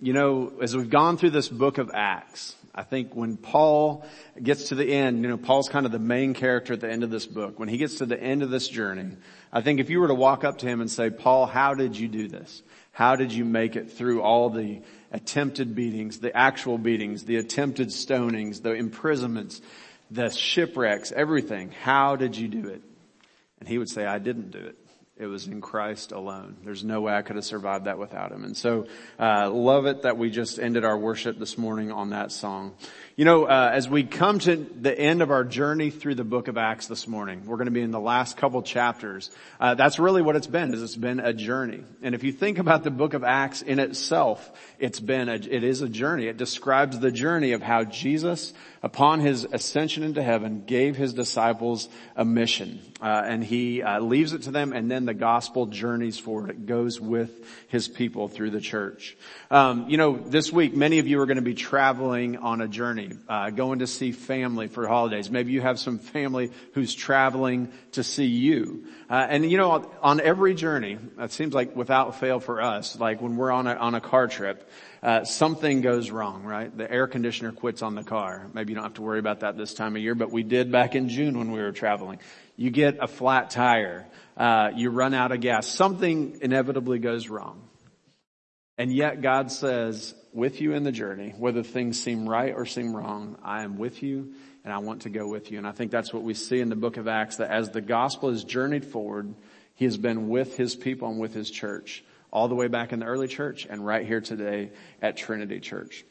you know, as we've gone through this book of Acts, I think when Paul gets to the end, you know, Paul's kind of the main character at the end of this book. When he gets to the end of this journey, I think if you were to walk up to him and say, Paul, how did you do this? How did you make it through all the attempted beatings, the actual beatings, the attempted stonings, the imprisonments, the shipwrecks, everything? How did you do it? And he would say, I didn't do it. It was in Christ alone. There's no way I could have survived that without him. And so, uh, love it that we just ended our worship this morning on that song. You know, uh, as we come to the end of our journey through the book of Acts this morning, we're going to be in the last couple chapters. Uh, that's really what it's been, is it's been a journey. And if you think about the book of Acts in itself, it's been a, it is a journey. It describes the journey of how Jesus, upon his ascension into heaven, gave his disciples a mission. Uh, and he uh, leaves it to them and then the gospel journeys forward. It goes with his people through the church. Um, you know, this week, many of you are going to be traveling on a journey, uh, going to see family for holidays. Maybe you have some family who's traveling to see you. Uh, and you know, on every journey, it seems like without fail for us, like when we're on a, on a car trip, uh, something goes wrong, right? The air conditioner quits on the car. Maybe you don't have to worry about that this time of year, but we did back in June when we were traveling. You get a flat tire. Uh, you run out of gas. Something inevitably goes wrong. And yet God says, with you in the journey, whether things seem right or seem wrong, I am with you and I want to go with you. And I think that's what we see in the book of Acts, that as the gospel has journeyed forward, he has been with his people and with his church all the way back in the early church and right here today at Trinity Church.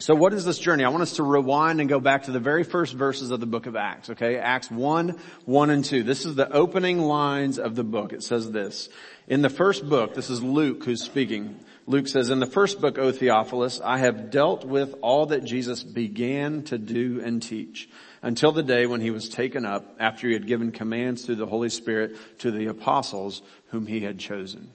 So what is this journey? I want us to rewind and go back to the very first verses of the book of Acts, okay? Acts 1, 1 and 2. This is the opening lines of the book. It says this. In the first book, this is Luke who's speaking. Luke says, in the first book, O Theophilus, I have dealt with all that Jesus began to do and teach until the day when he was taken up after he had given commands through the Holy Spirit to the apostles whom he had chosen.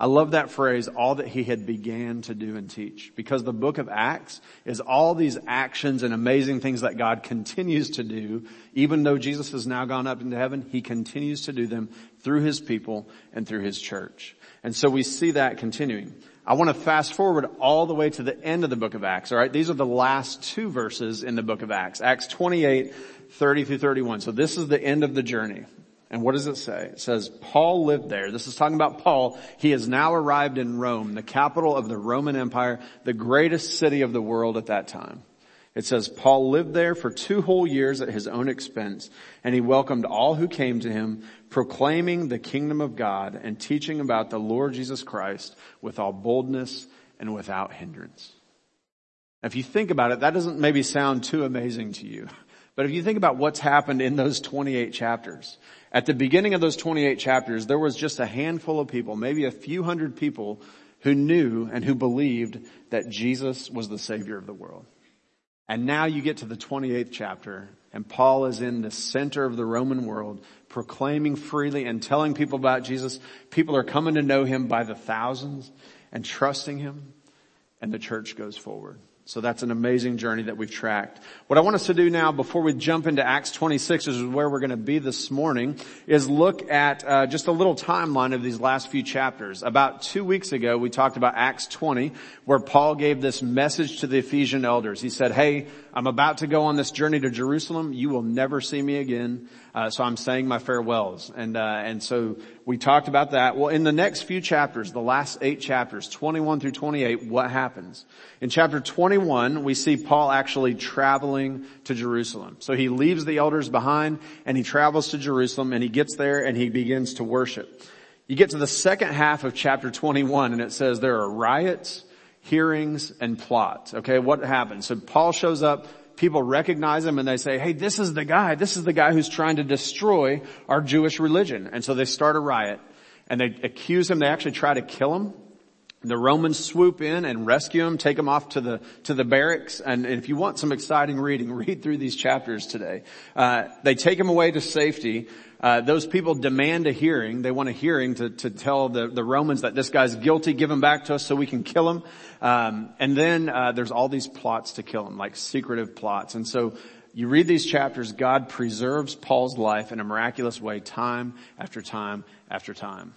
I love that phrase, all that he had began to do and teach, because the book of Acts is all these actions and amazing things that God continues to do. Even though Jesus has now gone up into heaven, he continues to do them through his people and through his church. And so we see that continuing. I want to fast forward all the way to the end of the book of Acts, alright? These are the last two verses in the book of Acts. Acts 28, 30 through 31. So this is the end of the journey. And what does it say? It says, Paul lived there. This is talking about Paul. He has now arrived in Rome, the capital of the Roman Empire, the greatest city of the world at that time. It says, Paul lived there for two whole years at his own expense, and he welcomed all who came to him, proclaiming the kingdom of God and teaching about the Lord Jesus Christ with all boldness and without hindrance. If you think about it, that doesn't maybe sound too amazing to you. But if you think about what's happened in those 28 chapters, at the beginning of those 28 chapters, there was just a handful of people, maybe a few hundred people who knew and who believed that Jesus was the savior of the world. And now you get to the 28th chapter and Paul is in the center of the Roman world proclaiming freely and telling people about Jesus. People are coming to know him by the thousands and trusting him and the church goes forward. So that's an amazing journey that we've tracked. What I want us to do now, before we jump into Acts 26, which is where we're going to be this morning, is look at uh, just a little timeline of these last few chapters. About two weeks ago, we talked about Acts 20, where Paul gave this message to the Ephesian elders. He said, "Hey, I'm about to go on this journey to Jerusalem. You will never see me again. Uh, so I'm saying my farewells." And uh, and so we talked about that. Well, in the next few chapters, the last eight chapters, 21 through 28, what happens? In chapter 21, we see Paul actually traveling to Jerusalem. So he leaves the elders behind and he travels to Jerusalem and he gets there and he begins to worship. You get to the second half of chapter 21 and it says there are riots, hearings, and plots. Okay, what happens? So Paul shows up, people recognize him and they say, hey, this is the guy, this is the guy who's trying to destroy our Jewish religion. And so they start a riot and they accuse him, they actually try to kill him. The Romans swoop in and rescue him, take him off to the, to the barracks. And if you want some exciting reading, read through these chapters today. Uh, they take him away to safety. Uh, those people demand a hearing. They want a hearing to, to tell the, the Romans that this guy's guilty, give him back to us so we can kill him. Um, and then uh, there's all these plots to kill him, like secretive plots. And so you read these chapters, God preserves Paul's life in a miraculous way, time after time after time.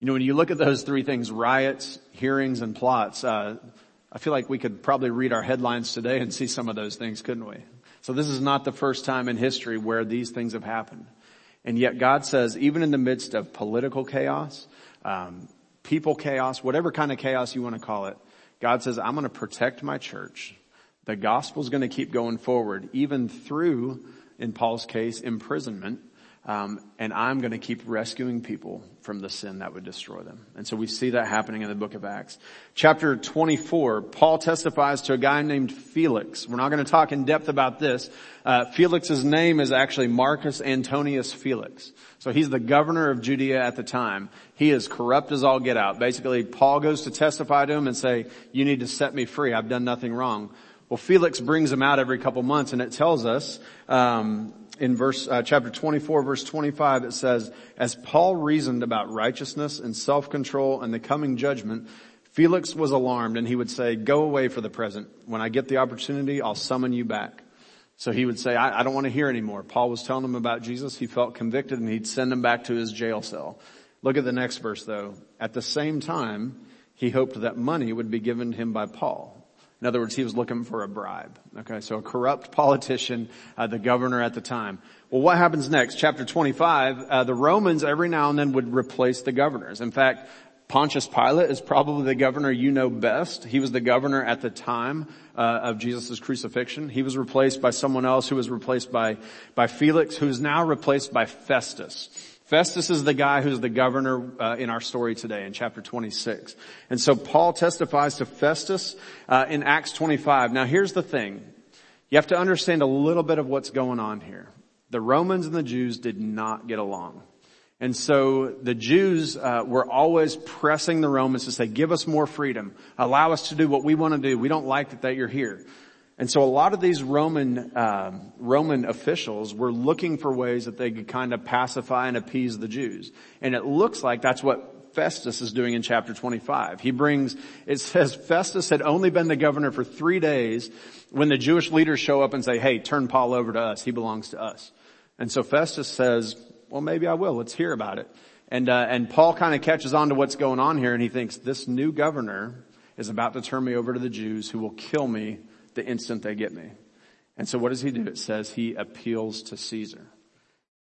You know, when you look at those three things, riots, hearings, and plots, uh, I feel like we could probably read our headlines today and see some of those things, couldn't we? So this is not the first time in history where these things have happened. And yet God says, even in the midst of political chaos, um, people chaos, whatever kind of chaos you want to call it, God says, I'm going to protect my church. The gospel's going to keep going forward, even through, in Paul's case, imprisonment. Um, and I'm going to keep rescuing people from the sin that would destroy them. And so we see that happening in the book of Acts. Chapter 24, Paul testifies to a guy named Felix. We're not going to talk in depth about this. Uh, Felix's name is actually Marcus Antonius Felix. So he's the governor of Judea at the time. He is corrupt as all get out. Basically, Paul goes to testify to him and say, you need to set me free. I've done nothing wrong. Well, Felix brings him out every couple months and it tells us, um, in verse uh, chapter 24 verse 25 it says as paul reasoned about righteousness and self-control and the coming judgment felix was alarmed and he would say go away for the present. When i get the opportunity i'll summon you back so he would say i, I don't want to hear anymore. Paul was telling him about jesus. He felt convicted and he'd send him back to his jail cell. Look at the next verse though. At the same time he hoped that money would be given to him by paul in other words, he was looking for a bribe. Okay, so a corrupt politician, uh, the governor at the time. Well, what happens next? Chapter 25, uh, the Romans every now and then would replace the governors. In fact, Pontius Pilate is probably the governor you know best. He was the governor at the time uh, of Jesus' crucifixion. He was replaced by someone else who was replaced by, by Felix, who is now replaced by Festus. Festus is the guy who's the governor uh, in our story today in chapter 26. And so Paul testifies to Festus uh, in Acts 25. Now here's the thing. You have to understand a little bit of what's going on here. The Romans and the Jews did not get along. And so the Jews uh, were always pressing the Romans to say, give us more freedom. Allow us to do what we want to do. We don't like it that you're here. And so a lot of these Roman um, Roman officials were looking for ways that they could kind of pacify and appease the Jews, and it looks like that's what Festus is doing in chapter 25. He brings, it says Festus had only been the governor for three days when the Jewish leaders show up and say, hey, turn Paul over to us. He belongs to us. And so Festus says, well, maybe I will. Let's hear about it. And, uh, and Paul kind of catches on to what's going on here and he thinks this new governor is about to turn me over to the Jews who will kill me the instant they get me. And so what does he do? It says he appeals to Caesar.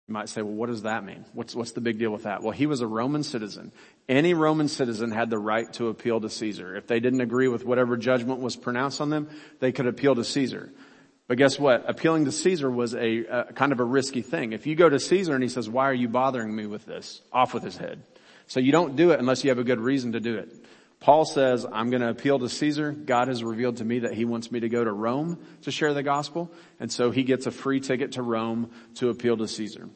You might say, well, what does that mean? What's, what's the big deal with that? Well, he was a Roman citizen. Any Roman citizen had the right to appeal to Caesar. If they didn't agree with whatever judgment was pronounced on them, they could appeal to Caesar. But guess what? Appealing to Caesar was a, a kind of a risky thing. If you go to Caesar and he says, why are you bothering me with this? Off with his head. So you don't do it unless you have a good reason to do it. Paul says, I'm going to appeal to Caesar. God has revealed to me that he wants me to go to Rome to share the gospel. And so he gets a free ticket to Rome to appeal to Caesar.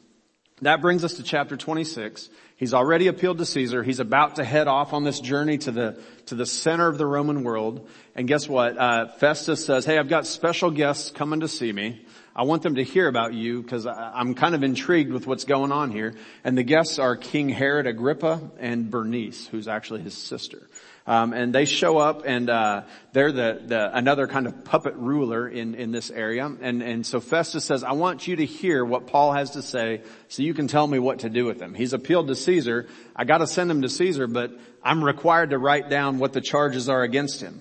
That brings us to chapter 26. He's already appealed to Caesar. He's about to head off on this journey to the, to the center of the Roman world. And guess what? Uh, Festus says, hey, I've got special guests coming to see me. I want them to hear about you because I'm kind of intrigued with what's going on here. And the guests are King Herod Agrippa and Bernice, who's actually his sister. Um, and they show up and uh, they're the, the another kind of puppet ruler in in this area and and so Festus says I want you to hear what Paul has to say so you can tell me what to do with him he's appealed to Caesar I got to send him to Caesar but I'm required to write down what the charges are against him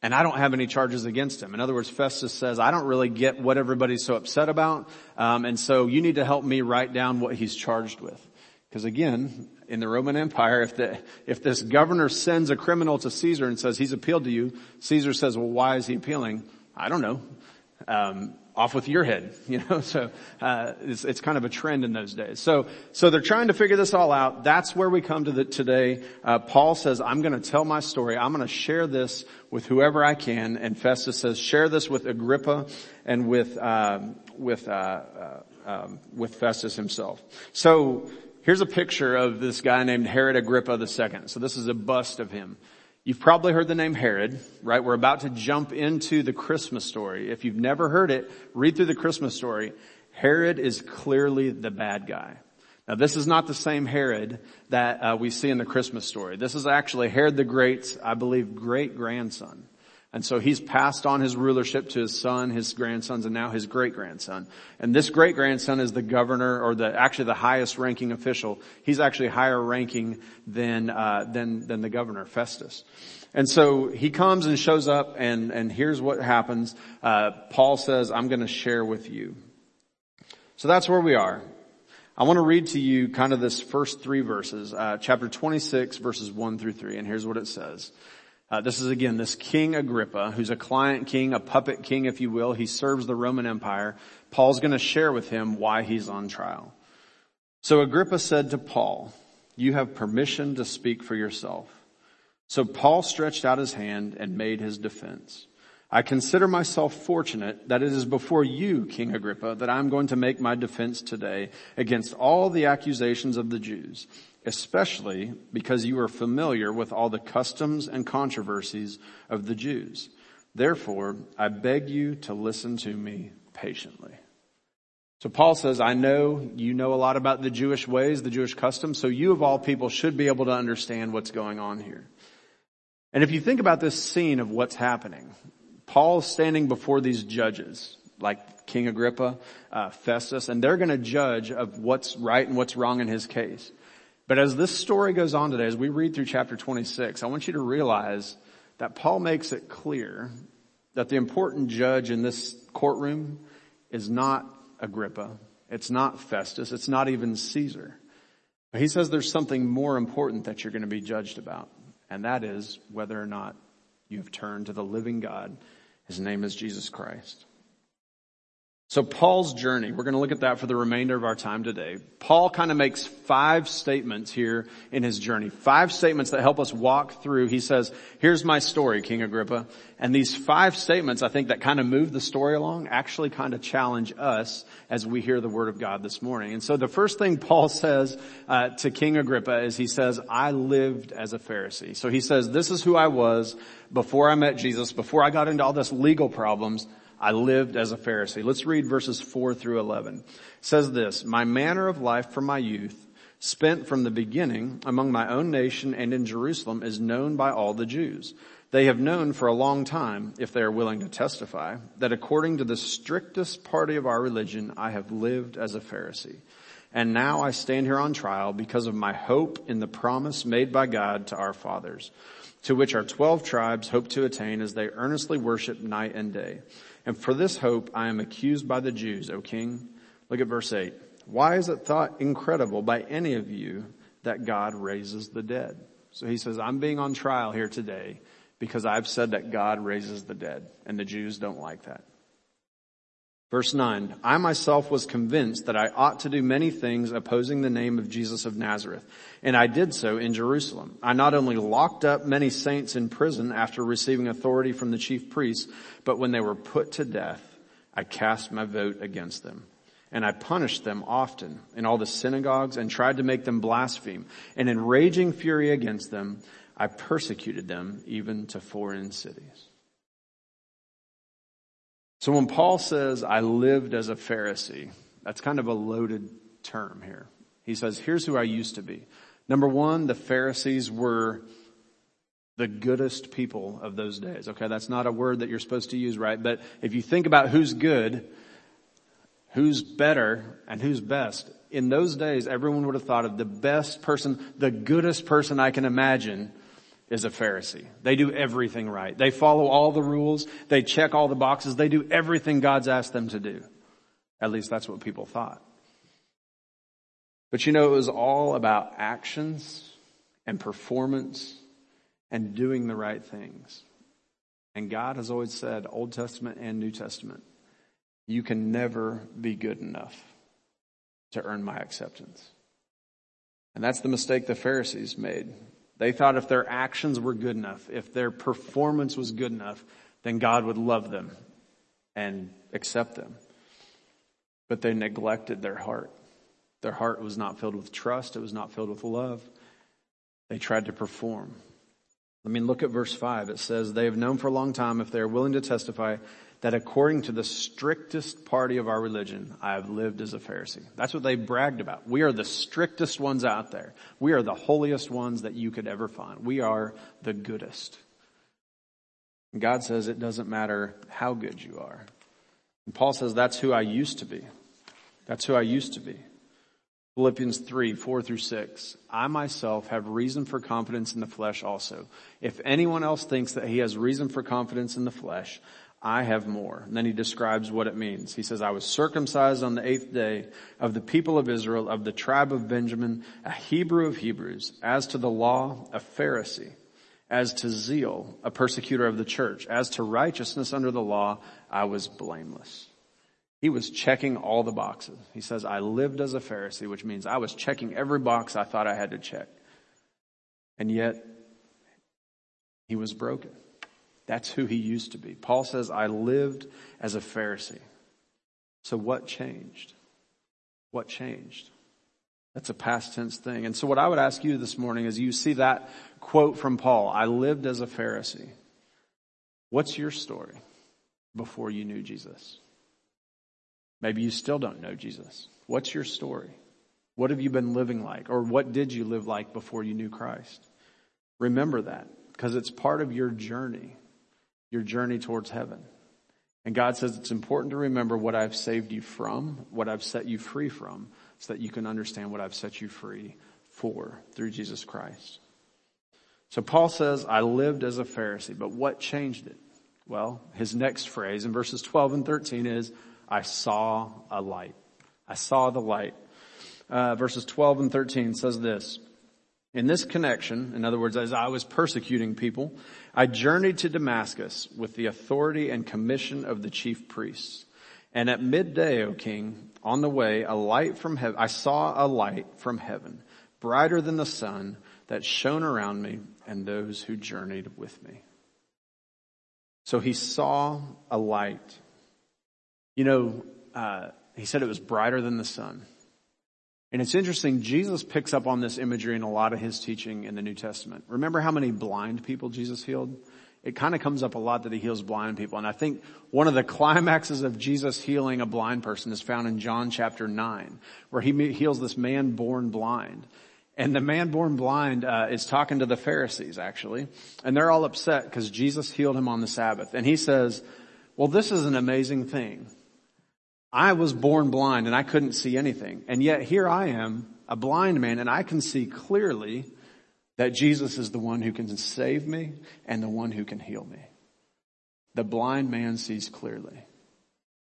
and I don't have any charges against him. In other words, Festus says, I don't really get what everybody's so upset about, um, and so you need to help me write down what he's charged with. Because again, in the Roman Empire, if the, if this governor sends a criminal to Caesar and says he's appealed to you, Caesar says, well, why is he appealing? I don't know. Um, off with your head, you know. So uh, it's, it's kind of a trend in those days. So so they're trying to figure this all out. That's where we come to the, today. Uh, Paul says, "I'm going to tell my story. I'm going to share this with whoever I can." And Festus says, "Share this with Agrippa and with um, with uh, uh um, with Festus himself." So Here's a picture of this guy named Herod Agrippa II. So this is a bust of him. You've probably heard the name Herod, right? We're about to jump into the Christmas story. If you've never heard it, read through the Christmas story. Herod is clearly the bad guy. Now this is not the same Herod that uh, we see in the Christmas story. This is actually Herod the Great's, I believe, great grandson. And so he's passed on his rulership to his son, his grandsons, and now his great grandson. And this great grandson is the governor, or the actually the highest ranking official. He's actually higher ranking than uh, than than the governor Festus. And so he comes and shows up, and and here's what happens. Uh, Paul says, "I'm going to share with you." So that's where we are. I want to read to you kind of this first three verses, uh, chapter 26, verses one through three, and here's what it says. Uh, this is again this King Agrippa, who's a client king, a puppet king, if you will. He serves the Roman Empire. Paul's going to share with him why he's on trial. So Agrippa said to Paul, you have permission to speak for yourself. So Paul stretched out his hand and made his defense. I consider myself fortunate that it is before you, King Agrippa, that I'm going to make my defense today against all the accusations of the Jews especially because you are familiar with all the customs and controversies of the Jews. Therefore, I beg you to listen to me patiently. So Paul says, I know you know a lot about the Jewish ways, the Jewish customs, so you of all people should be able to understand what's going on here. And if you think about this scene of what's happening, Paul's standing before these judges, like King Agrippa, uh, Festus, and they're going to judge of what's right and what's wrong in his case. But as this story goes on today, as we read through chapter 26, I want you to realize that Paul makes it clear that the important judge in this courtroom is not Agrippa. It's not Festus. It's not even Caesar. But he says there's something more important that you're going to be judged about. And that is whether or not you have turned to the living God. His name is Jesus Christ. So Paul's journey, we're going to look at that for the remainder of our time today. Paul kind of makes five statements here in his journey. Five statements that help us walk through. He says, here's my story, King Agrippa. And these five statements, I think that kind of move the story along, actually kind of challenge us as we hear the word of God this morning. And so the first thing Paul says uh, to King Agrippa is he says, I lived as a Pharisee. So he says, this is who I was before I met Jesus, before I got into all this legal problems. I lived as a Pharisee. Let's read verses 4 through 11. It says this, My manner of life from my youth, spent from the beginning among my own nation and in Jerusalem, is known by all the Jews. They have known for a long time, if they are willing to testify, that according to the strictest party of our religion, I have lived as a Pharisee. And now I stand here on trial because of my hope in the promise made by God to our fathers, to which our twelve tribes hope to attain as they earnestly worship night and day. And for this hope I am accused by the Jews, O king. Look at verse 8. Why is it thought incredible by any of you that God raises the dead? So he says, I'm being on trial here today because I've said that God raises the dead and the Jews don't like that. Verse 9, I myself was convinced that I ought to do many things opposing the name of Jesus of Nazareth, and I did so in Jerusalem. I not only locked up many saints in prison after receiving authority from the chief priests, but when they were put to death, I cast my vote against them. And I punished them often in all the synagogues and tried to make them blaspheme. And in raging fury against them, I persecuted them even to foreign cities. So when Paul says, I lived as a Pharisee, that's kind of a loaded term here. He says, here's who I used to be. Number one, the Pharisees were the goodest people of those days. Okay, that's not a word that you're supposed to use, right? But if you think about who's good, who's better, and who's best, in those days, everyone would have thought of the best person, the goodest person I can imagine is a Pharisee. They do everything right. They follow all the rules. They check all the boxes. They do everything God's asked them to do. At least that's what people thought. But you know, it was all about actions and performance and doing the right things. And God has always said, Old Testament and New Testament, you can never be good enough to earn my acceptance. And that's the mistake the Pharisees made. They thought if their actions were good enough, if their performance was good enough, then God would love them and accept them. But they neglected their heart. Their heart was not filled with trust. It was not filled with love. They tried to perform. I mean, look at verse 5. It says, They have known for a long time, if they are willing to testify, that according to the strictest party of our religion, I have lived as a Pharisee. That's what they bragged about. We are the strictest ones out there. We are the holiest ones that you could ever find. We are the goodest. And God says it doesn't matter how good you are. And Paul says that's who I used to be. That's who I used to be. Philippians 3, 4 through 6. I myself have reason for confidence in the flesh also. If anyone else thinks that he has reason for confidence in the flesh, I have more. And then he describes what it means. He says, I was circumcised on the eighth day of the people of Israel, of the tribe of Benjamin, a Hebrew of Hebrews, as to the law, a Pharisee, as to zeal, a persecutor of the church, as to righteousness under the law, I was blameless. He was checking all the boxes. He says, I lived as a Pharisee, which means I was checking every box I thought I had to check. And yet, he was broken. That's who he used to be. Paul says, I lived as a Pharisee. So what changed? What changed? That's a past tense thing. And so what I would ask you this morning is you see that quote from Paul, I lived as a Pharisee. What's your story before you knew Jesus? Maybe you still don't know Jesus. What's your story? What have you been living like? Or what did you live like before you knew Christ? Remember that because it's part of your journey your journey towards heaven. And God says it's important to remember what I've saved you from, what I've set you free from, so that you can understand what I've set you free for through Jesus Christ. So Paul says, I lived as a Pharisee, but what changed it? Well, his next phrase in verses 12 and 13 is, I saw a light. I saw the light. Uh, verses 12 and 13 says this, in this connection, in other words, as I was persecuting people, I journeyed to Damascus with the authority and commission of the chief priests. And at midday, O king, on the way, a light from heaven, I saw a light from heaven, brighter than the sun, that shone around me and those who journeyed with me. So he saw a light. You know, uh, he said it was brighter than the sun. And it's interesting, Jesus picks up on this imagery in a lot of his teaching in the New Testament. Remember how many blind people Jesus healed? It kind of comes up a lot that he heals blind people. And I think one of the climaxes of Jesus healing a blind person is found in John chapter 9, where he heals this man born blind. And the man born blind uh, is talking to the Pharisees actually, and they're all upset because Jesus healed him on the Sabbath. And he says, well, this is an amazing thing. I was born blind and I couldn't see anything. And yet here I am, a blind man, and I can see clearly that Jesus is the one who can save me and the one who can heal me. The blind man sees clearly.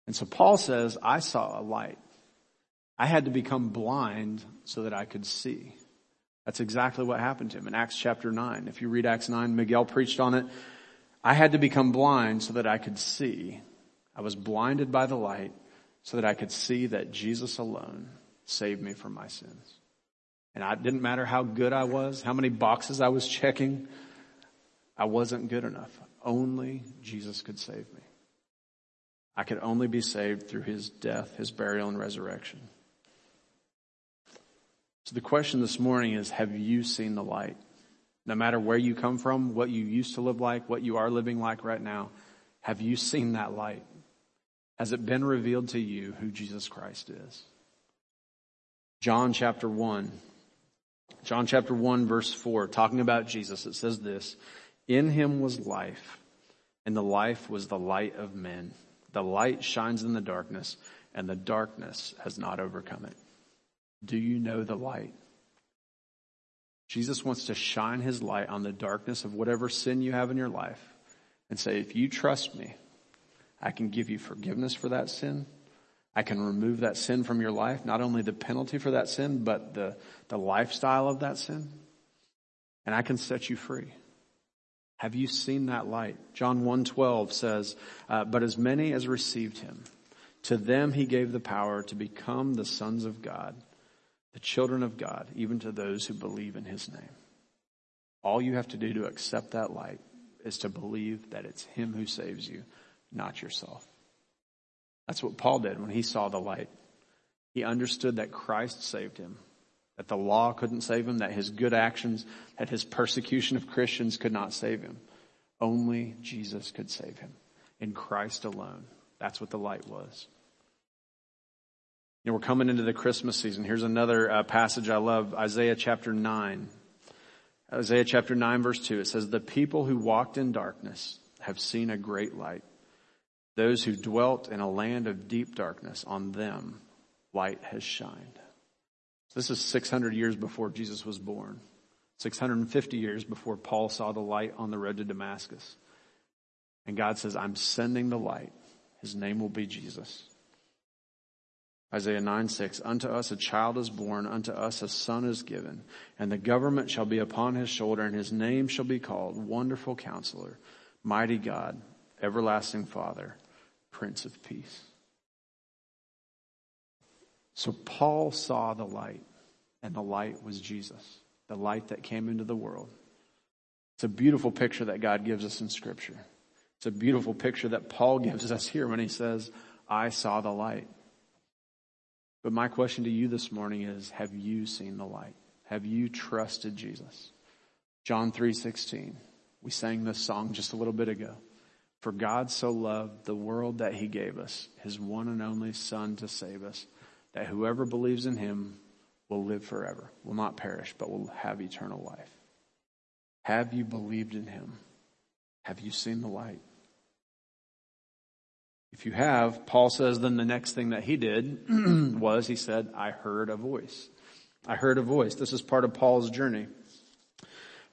And so Paul says, I saw a light. I had to become blind so that I could see. That's exactly what happened to him in Acts chapter 9. If you read Acts 9, Miguel preached on it. I had to become blind so that I could see. I was blinded by the light so that I could see that Jesus alone saved me from my sins. And it didn't matter how good I was, how many boxes I was checking, I wasn't good enough. Only Jesus could save me. I could only be saved through his death, his burial, and resurrection. So the question this morning is, have you seen the light? No matter where you come from, what you used to live like, what you are living like right now, have you seen that light? Has it been revealed to you who Jesus Christ is? John chapter 1. John chapter 1 verse 4, talking about Jesus, it says this, In him was life, and the life was the light of men. The light shines in the darkness, and the darkness has not overcome it. Do you know the light? Jesus wants to shine his light on the darkness of whatever sin you have in your life and say, if you trust me, I can give you forgiveness for that sin. I can remove that sin from your life, not only the penalty for that sin, but the, the lifestyle of that sin. And I can set you free. Have you seen that light? John 1.12 says, uh, but as many as received him, to them he gave the power to become the sons of God, the children of God, even to those who believe in his name. All you have to do to accept that light is to believe that it's him who saves you not yourself. That's what Paul did when he saw the light. He understood that Christ saved him, that the law couldn't save him, that his good actions, that his persecution of Christians could not save him. Only Jesus could save him. In Christ alone. That's what the light was. You know, we're coming into the Christmas season. Here's another uh, passage I love, Isaiah chapter 9. Isaiah chapter 9 verse 2, it says, the people who walked in darkness have seen a great light. Those who dwelt in a land of deep darkness, on them light has shined. This is 600 years before Jesus was born. 650 years before Paul saw the light on the road to Damascus. And God says, I'm sending the light. His name will be Jesus. Isaiah 9, 6, unto us a child is born, unto us a son is given, and the government shall be upon his shoulder, and his name shall be called Wonderful Counselor, Mighty God, Everlasting Father, Prince of Peace. So Paul saw the light, and the light was Jesus, the light that came into the world. It's a beautiful picture that God gives us in scripture. It's a beautiful picture that Paul gives us here when he says, I saw the light. But my question to you this morning is, have you seen the light? Have you trusted Jesus? John 3:16. We sang this song just a little bit ago. For God so loved the world that he gave us, his one and only son to save us, that whoever believes in him will live forever, will not perish, but will have eternal life. Have you believed in him? Have you seen the light? If you have, Paul says then the next thing that he did was he said, I heard a voice. I heard a voice. This is part of Paul's journey.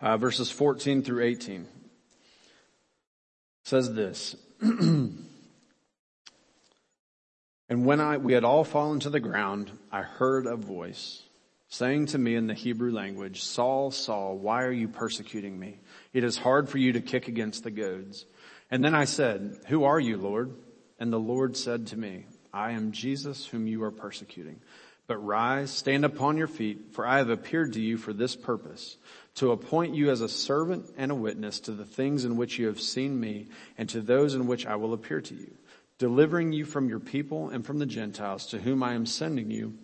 Uh, verses 14 through 18 says this. and when I, we had all fallen to the ground, I heard a voice saying to me in the Hebrew language, Saul, Saul, why are you persecuting me? It is hard for you to kick against the goads. And then I said, who are you, Lord? And the Lord said to me, I am Jesus whom you are persecuting. But rise, stand upon your feet, for I have appeared to you for this purpose, to appoint you as a servant and a witness to the things in which you have seen me and to those in which I will appear to you, delivering you from your people and from the Gentiles to whom I am sending you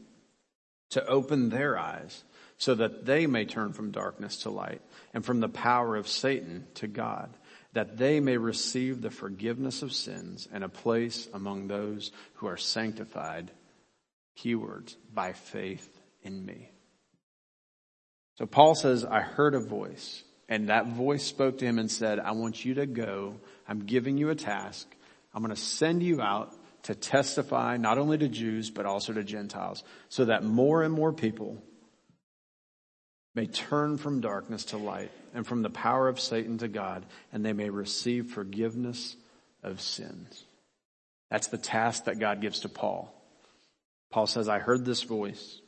to open their eyes so that they may turn from darkness to light and from the power of Satan to God that they may receive the forgiveness of sins and a place among those who are sanctified, keywords, by faith in me. So Paul says, I heard a voice and that voice spoke to him and said, I want you to go. I'm giving you a task. I'm going to send you out to testify not only to Jews, but also to Gentiles so that more and more people may turn from darkness to light and from the power of Satan to God, and they may receive forgiveness of sins. That's the task that God gives to Paul. Paul says, I heard this voice.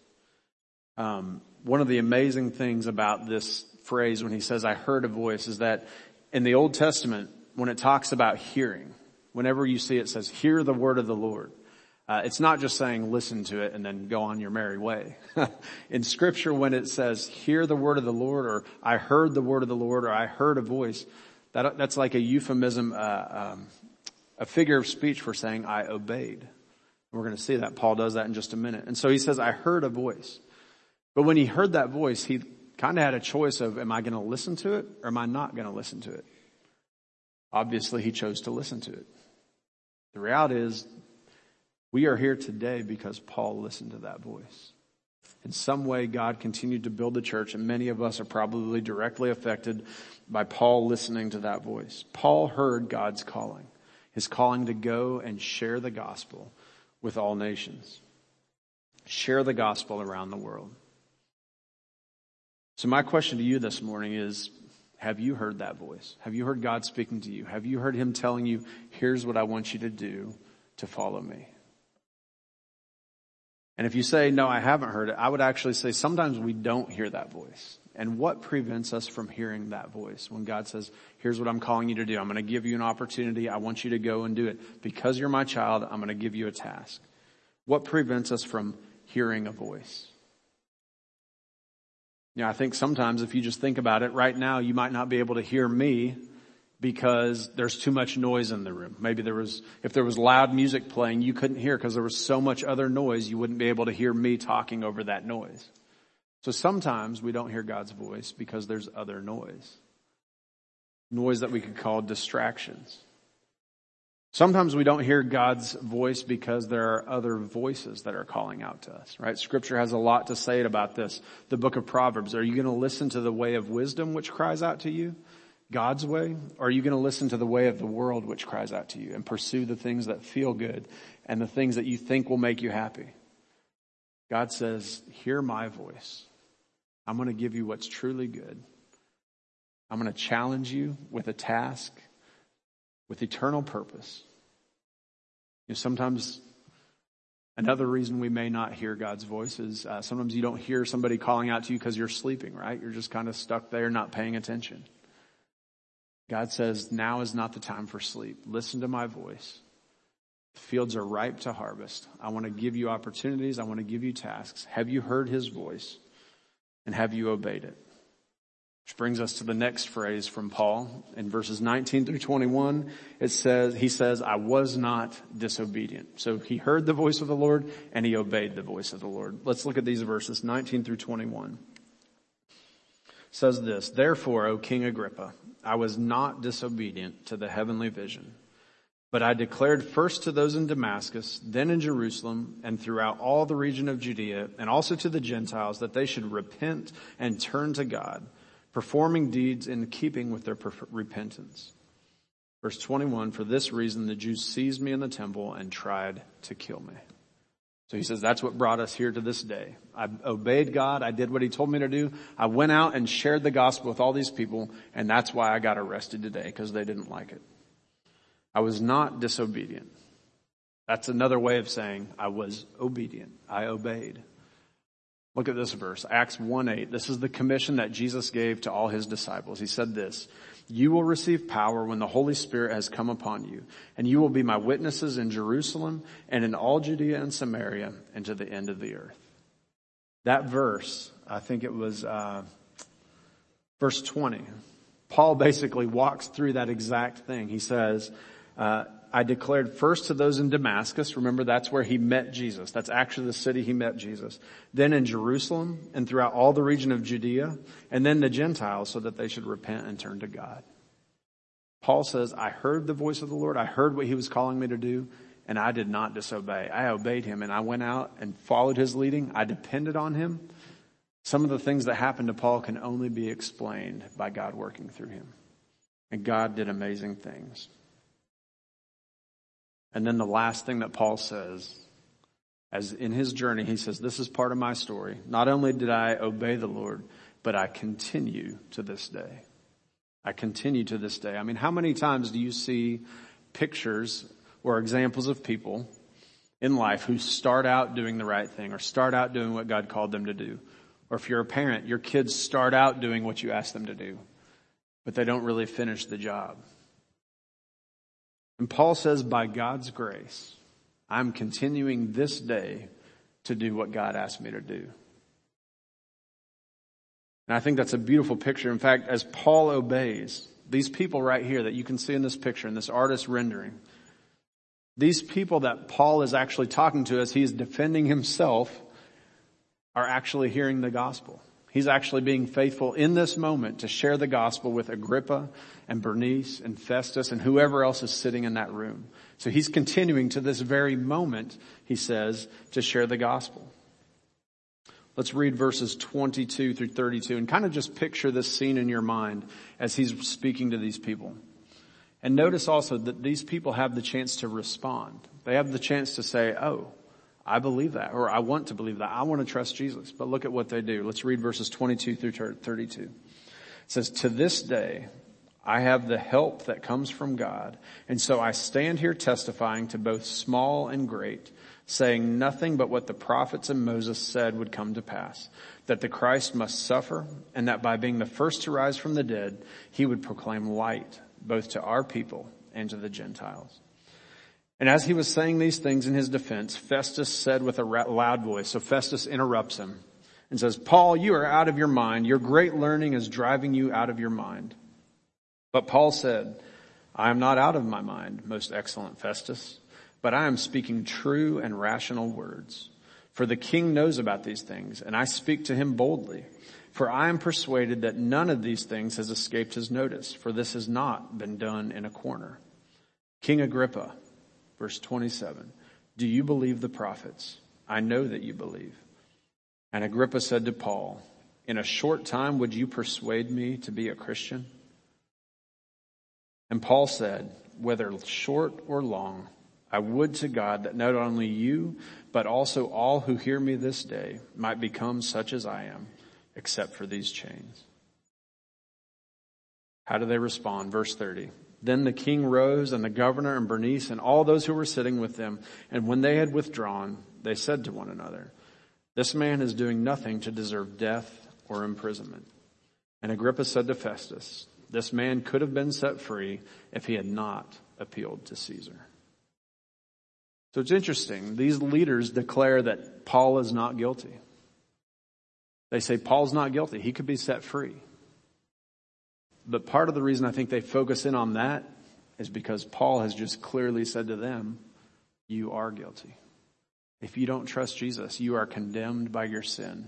Um, one of the amazing things about this phrase when he says, I heard a voice is that in the Old Testament, when it talks about hearing, whenever you see it says, hear the word of the Lord. Uh, it's not just saying listen to it and then go on your merry way. In scripture, when it says hear the word of the Lord or I heard the word of the Lord or I heard a voice, that, that's like a euphemism, uh, um, a figure of speech for saying I obeyed. We're going to see that. Paul does that in just a minute. And so he says, I heard a voice. But when he heard that voice, he kind of had a choice of, am I going to listen to it or am I not going to listen to it? Obviously, he chose to listen to it. The reality is we are here today because Paul listened to that voice. In some way, God continued to build the church, and many of us are probably directly affected by Paul listening to that voice. Paul heard God's calling, his calling to go and share the gospel with all nations, share the gospel around the world. So my question to you this morning is, have you heard that voice? Have you heard God speaking to you? Have you heard him telling you, here's what I want you to do to follow me? And if you say, no, I haven't heard it, I would actually say sometimes we don't hear that voice. And what prevents us from hearing that voice when God says, here's what I'm calling you to do. I'm going to give you an opportunity. I want you to go and do it. Because you're my child, I'm going to give you a task. What prevents us from hearing a voice? You know, I think sometimes if you just think about it right now, you might not be able to hear me because there's too much noise in the room. Maybe there was, if there was loud music playing, you couldn't hear because there was so much other noise, you wouldn't be able to hear me talking over that noise. So sometimes we don't hear God's voice because there's other noise. Noise that we could call distractions. Sometimes we don't hear God's voice because there are other voices that are calling out to us, right? Scripture has a lot to say about this. The book of Proverbs. Are you going to listen to the way of wisdom which cries out to you? God's way? Or are you going to listen to the way of the world which cries out to you and pursue the things that feel good and the things that you think will make you happy? God says, hear my voice. I'm going to give you what's truly good. I'm going to challenge you with a task with eternal purpose. You know, sometimes another reason we may not hear God's voice is uh, sometimes you don't hear somebody calling out to you because you're sleeping, right? You're just kind of stuck there not paying attention. God says, now is not the time for sleep. Listen to my voice. Fields are ripe to harvest. I want to give you opportunities. I want to give you tasks. Have you heard his voice? And have you obeyed it? Which brings us to the next phrase from Paul in verses 19 through 21. It says, he says, I was not disobedient. So he heard the voice of the Lord and he obeyed the voice of the Lord. Let's look at these verses 19 through 21. It says this, therefore, O King Agrippa, I was not disobedient to the heavenly vision, but I declared first to those in Damascus, then in Jerusalem, and throughout all the region of Judea, and also to the Gentiles, that they should repent and turn to God, performing deeds in keeping with their repentance. Verse 21, for this reason the Jews seized me in the temple and tried to kill me. So he says, that's what brought us here to this day. I obeyed God. I did what he told me to do. I went out and shared the gospel with all these people, and that's why I got arrested today, because they didn't like it. I was not disobedient. That's another way of saying I was obedient. I obeyed. Look at this verse, Acts 1 8. This is the commission that Jesus gave to all his disciples. He said this, you will receive power when the Holy Spirit has come upon you, and you will be my witnesses in Jerusalem and in all Judea and Samaria and to the end of the earth. That verse, I think it was uh, verse 20. Paul basically walks through that exact thing. He says, uh, I declared first to those in Damascus. Remember, that's where he met Jesus. That's actually the city he met Jesus. Then in Jerusalem and throughout all the region of Judea and then the Gentiles so that they should repent and turn to God. Paul says, I heard the voice of the Lord. I heard what he was calling me to do and I did not disobey. I obeyed him and I went out and followed his leading. I depended on him. Some of the things that happened to Paul can only be explained by God working through him. And God did amazing things. And then the last thing that Paul says, as in his journey, he says, this is part of my story. Not only did I obey the Lord, but I continue to this day. I continue to this day. I mean, how many times do you see pictures or examples of people in life who start out doing the right thing or start out doing what God called them to do? Or if you're a parent, your kids start out doing what you ask them to do, but they don't really finish the job. And Paul says, by God's grace, I'm continuing this day to do what God asked me to do. And I think that's a beautiful picture. In fact, as Paul obeys, these people right here that you can see in this picture, in this artist rendering, these people that Paul is actually talking to as he's defending himself are actually hearing the gospel. He's actually being faithful in this moment to share the gospel with Agrippa and Bernice and Festus and whoever else is sitting in that room. So he's continuing to this very moment, he says, to share the gospel. Let's read verses 22 through 32 and kind of just picture this scene in your mind as he's speaking to these people. And notice also that these people have the chance to respond. They have the chance to say, oh, I believe that, or I want to believe that. I want to trust Jesus. But look at what they do. Let's read verses 22 through 32. It says, to this day, I have the help that comes from God. And so I stand here testifying to both small and great, saying nothing but what the prophets and Moses said would come to pass, that the Christ must suffer and that by being the first to rise from the dead, he would proclaim light both to our people and to the Gentiles. And as he was saying these things in his defense, Festus said with a loud voice, so Festus interrupts him and says, Paul, you are out of your mind. Your great learning is driving you out of your mind. But Paul said, I am not out of my mind, most excellent Festus, but I am speaking true and rational words. For the king knows about these things, and I speak to him boldly. For I am persuaded that none of these things has escaped his notice, for this has not been done in a corner. King Agrippa, Verse 27. Do you believe the prophets? I know that you believe. And Agrippa said to Paul, in a short time would you persuade me to be a Christian? And Paul said, whether short or long, I would to God that not only you, but also all who hear me this day might become such as I am, except for these chains. How do they respond? Verse 30. Then the king rose and the governor and Bernice and all those who were sitting with them. And when they had withdrawn, they said to one another, this man is doing nothing to deserve death or imprisonment. And Agrippa said to Festus, this man could have been set free if he had not appealed to Caesar. So it's interesting. These leaders declare that Paul is not guilty. They say Paul's not guilty. He could be set free. But part of the reason I think they focus in on that is because Paul has just clearly said to them, you are guilty. If you don't trust Jesus, you are condemned by your sin.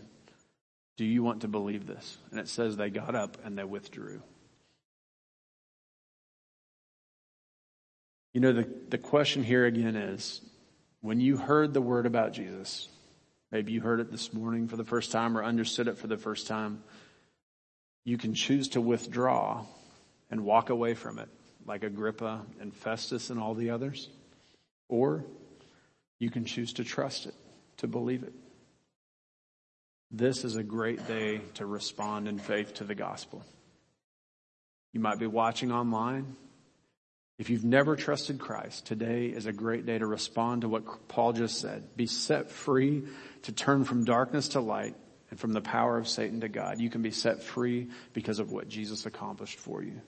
Do you want to believe this? And it says they got up and they withdrew. You know, the, the question here again is, when you heard the word about Jesus, maybe you heard it this morning for the first time or understood it for the first time, you can choose to withdraw and walk away from it like Agrippa and Festus and all the others. Or you can choose to trust it, to believe it. This is a great day to respond in faith to the gospel. You might be watching online. If you've never trusted Christ, today is a great day to respond to what Paul just said. Be set free to turn from darkness to light and from the power of Satan to God. You can be set free because of what Jesus accomplished for you.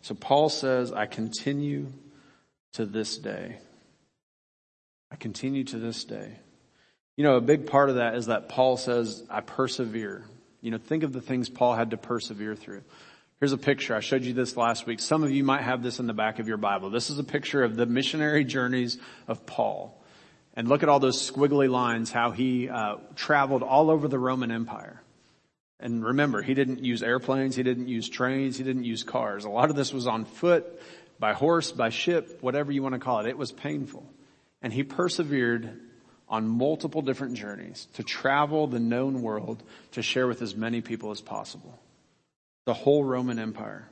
So Paul says, I continue to this day. I continue to this day. You know, a big part of that is that Paul says, I persevere. You know, think of the things Paul had to persevere through. Here's a picture. I showed you this last week. Some of you might have this in the back of your Bible. This is a picture of the missionary journeys of Paul. And look at all those squiggly lines, how he uh, traveled all over the Roman Empire. And remember, he didn't use airplanes, he didn't use trains, he didn't use cars. A lot of this was on foot, by horse, by ship, whatever you want to call it. It was painful. And he persevered on multiple different journeys to travel the known world to share with as many people as possible the whole Roman Empire.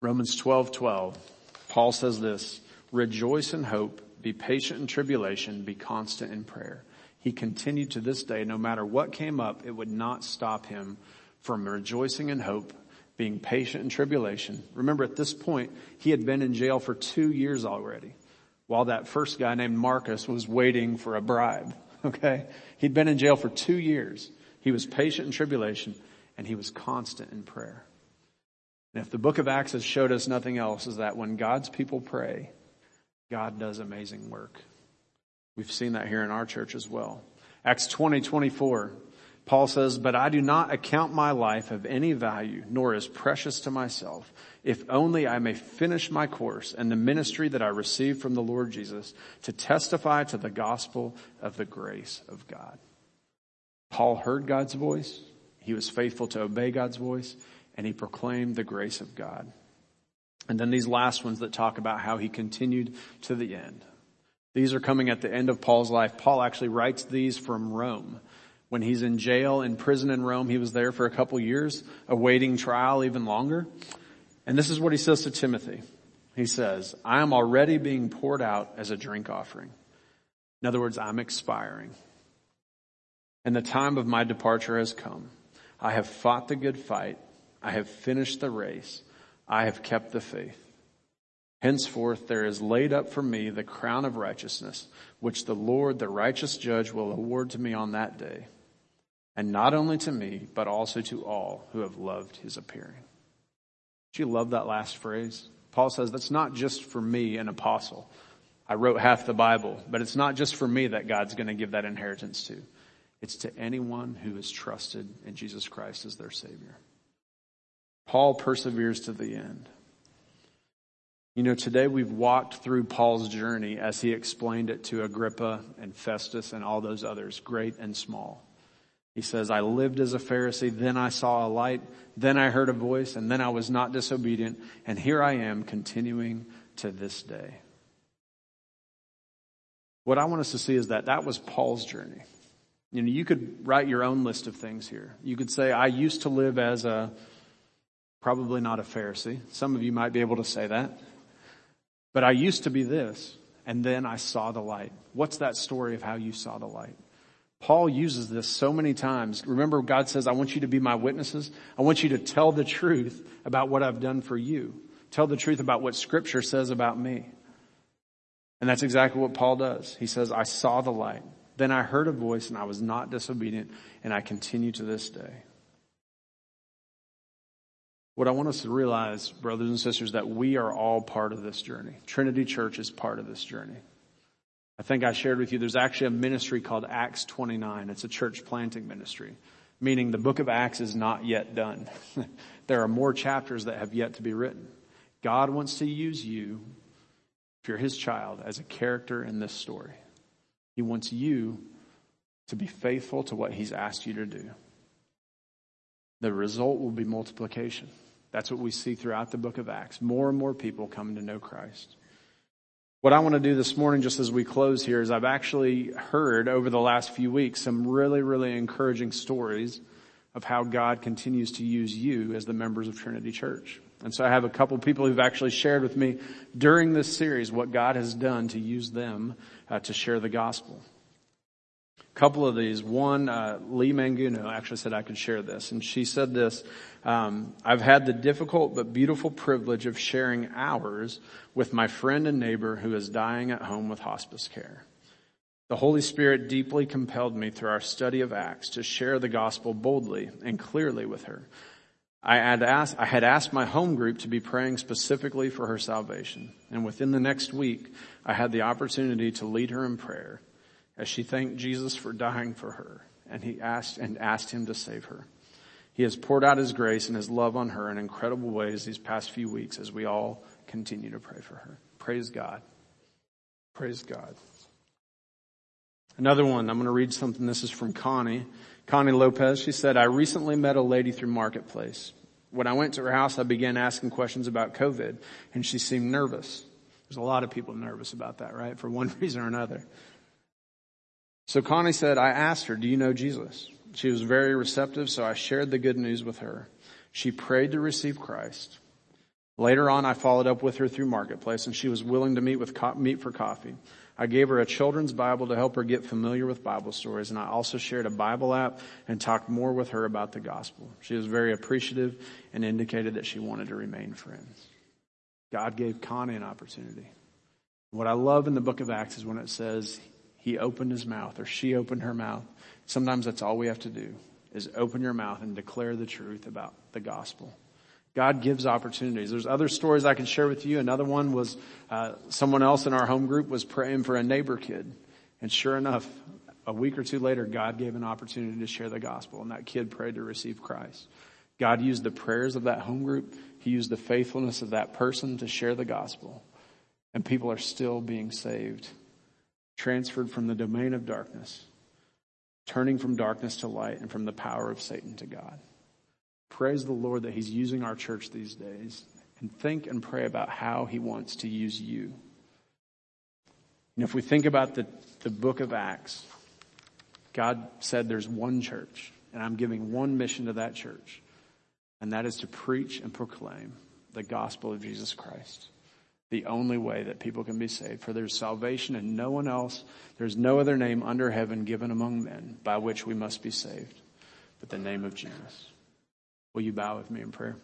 Romans 12, 12. Paul says this, rejoice in hope, be patient in tribulation, be constant in prayer. He continued to this day, no matter what came up, it would not stop him from rejoicing in hope, being patient in tribulation. Remember at this point, he had been in jail for two years already, while that first guy named Marcus was waiting for a bribe. Okay? He'd been in jail for two years. He was patient in tribulation and he was constant in prayer. And if the book of Acts has showed us nothing else is that when God's people pray, God does amazing work. We've seen that here in our church as well. Acts 20, 24, Paul says, but I do not account my life of any value, nor as precious to myself, if only I may finish my course and the ministry that I received from the Lord Jesus to testify to the gospel of the grace of God. Paul heard God's voice. He was faithful to obey God's voice and he proclaimed the grace of God. And then these last ones that talk about how he continued to the end. These are coming at the end of Paul's life. Paul actually writes these from Rome. When he's in jail, in prison in Rome, he was there for a couple years, awaiting trial even longer. And this is what he says to Timothy. He says, I am already being poured out as a drink offering. In other words, I'm expiring and the time of my departure has come. I have fought the good fight. I have finished the race. I have kept the faith. Henceforth there is laid up for me the crown of righteousness, which the Lord, the righteous judge, will award to me on that day. And not only to me, but also to all who have loved his appearing. Do you love that last phrase? Paul says that's not just for me, an apostle. I wrote half the Bible, but it's not just for me that God's going to give that inheritance to. It's to anyone who has trusted in Jesus Christ as their Savior. Paul perseveres to the end. You know, today we've walked through Paul's journey as he explained it to Agrippa and Festus and all those others, great and small. He says, I lived as a Pharisee, then I saw a light, then I heard a voice, and then I was not disobedient, and here I am continuing to this day. What I want us to see is that that was Paul's journey. You know, you could write your own list of things here. You could say, I used to live as a Probably not a Pharisee. Some of you might be able to say that. But I used to be this, and then I saw the light. What's that story of how you saw the light? Paul uses this so many times. Remember God says, I want you to be my witnesses. I want you to tell the truth about what I've done for you. Tell the truth about what scripture says about me. And that's exactly what Paul does. He says, I saw the light. Then I heard a voice and I was not disobedient and I continue to this day. What I want us to realize, brothers and sisters, that we are all part of this journey. Trinity Church is part of this journey. I think I shared with you, there's actually a ministry called Acts 29. It's a church planting ministry, meaning the book of Acts is not yet done. there are more chapters that have yet to be written. God wants to use you, if you're his child, as a character in this story. He wants you to be faithful to what he's asked you to do. The result will be multiplication. That's what we see throughout the book of Acts. More and more people come to know Christ. What I want to do this morning, just as we close here, is I've actually heard over the last few weeks some really, really encouraging stories of how God continues to use you as the members of Trinity Church. And so I have a couple people who've actually shared with me during this series what God has done to use them uh, to share the gospel. Couple of these. One, uh, Lee Manguno actually said I could share this, and she said this: um, "I've had the difficult but beautiful privilege of sharing hours with my friend and neighbor who is dying at home with hospice care. The Holy Spirit deeply compelled me through our study of Acts to share the gospel boldly and clearly with her." I had, asked, I had asked my home group to be praying specifically for her salvation. And within the next week, I had the opportunity to lead her in prayer as she thanked Jesus for dying for her and he asked and asked him to save her. He has poured out his grace and his love on her in incredible ways these past few weeks as we all continue to pray for her. Praise God. Praise God. Another one, I'm going to read something. This is from Connie. Connie Lopez, she said, I recently met a lady through Marketplace. When I went to her house, I began asking questions about COVID and she seemed nervous. There's a lot of people nervous about that, right? For one reason or another. So Connie said, I asked her, do you know Jesus? She was very receptive, so I shared the good news with her. She prayed to receive Christ. Later on, I followed up with her through Marketplace and she was willing to meet with co- meet for coffee. I gave her a children's Bible to help her get familiar with Bible stories, and I also shared a Bible app and talked more with her about the gospel. She was very appreciative and indicated that she wanted to remain friends. God gave Connie an opportunity. What I love in the book of Acts is when it says he opened his mouth or she opened her mouth. Sometimes that's all we have to do is open your mouth and declare the truth about the gospel. God gives opportunities. There's other stories I can share with you. Another one was uh, someone else in our home group was praying for a neighbor kid, and sure enough, a week or two later, God gave an opportunity to share the gospel, and that kid prayed to receive Christ. God used the prayers of that home group. He used the faithfulness of that person to share the gospel, and people are still being saved, transferred from the domain of darkness, turning from darkness to light, and from the power of Satan to God. Praise the Lord that He's using our church these days. And think and pray about how He wants to use you. And if we think about the, the book of Acts, God said there's one church, and I'm giving one mission to that church, and that is to preach and proclaim the gospel of Jesus Christ. The only way that people can be saved. For there's salvation and no one else. There's no other name under heaven given among men by which we must be saved, but the name of Jesus. Will you bow with me in prayer?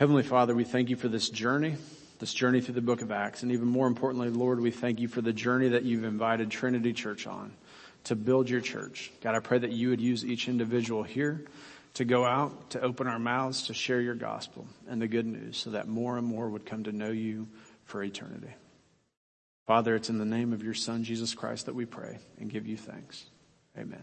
Heavenly Father, we thank you for this journey, this journey through the book of Acts. And even more importantly, Lord, we thank you for the journey that you've invited Trinity Church on to build your church. God, I pray that you would use each individual here to go out, to open our mouths, to share your gospel and the good news so that more and more would come to know you for eternity. Father, it's in the name of your son, Jesus Christ, that we pray and give you thanks. Amen.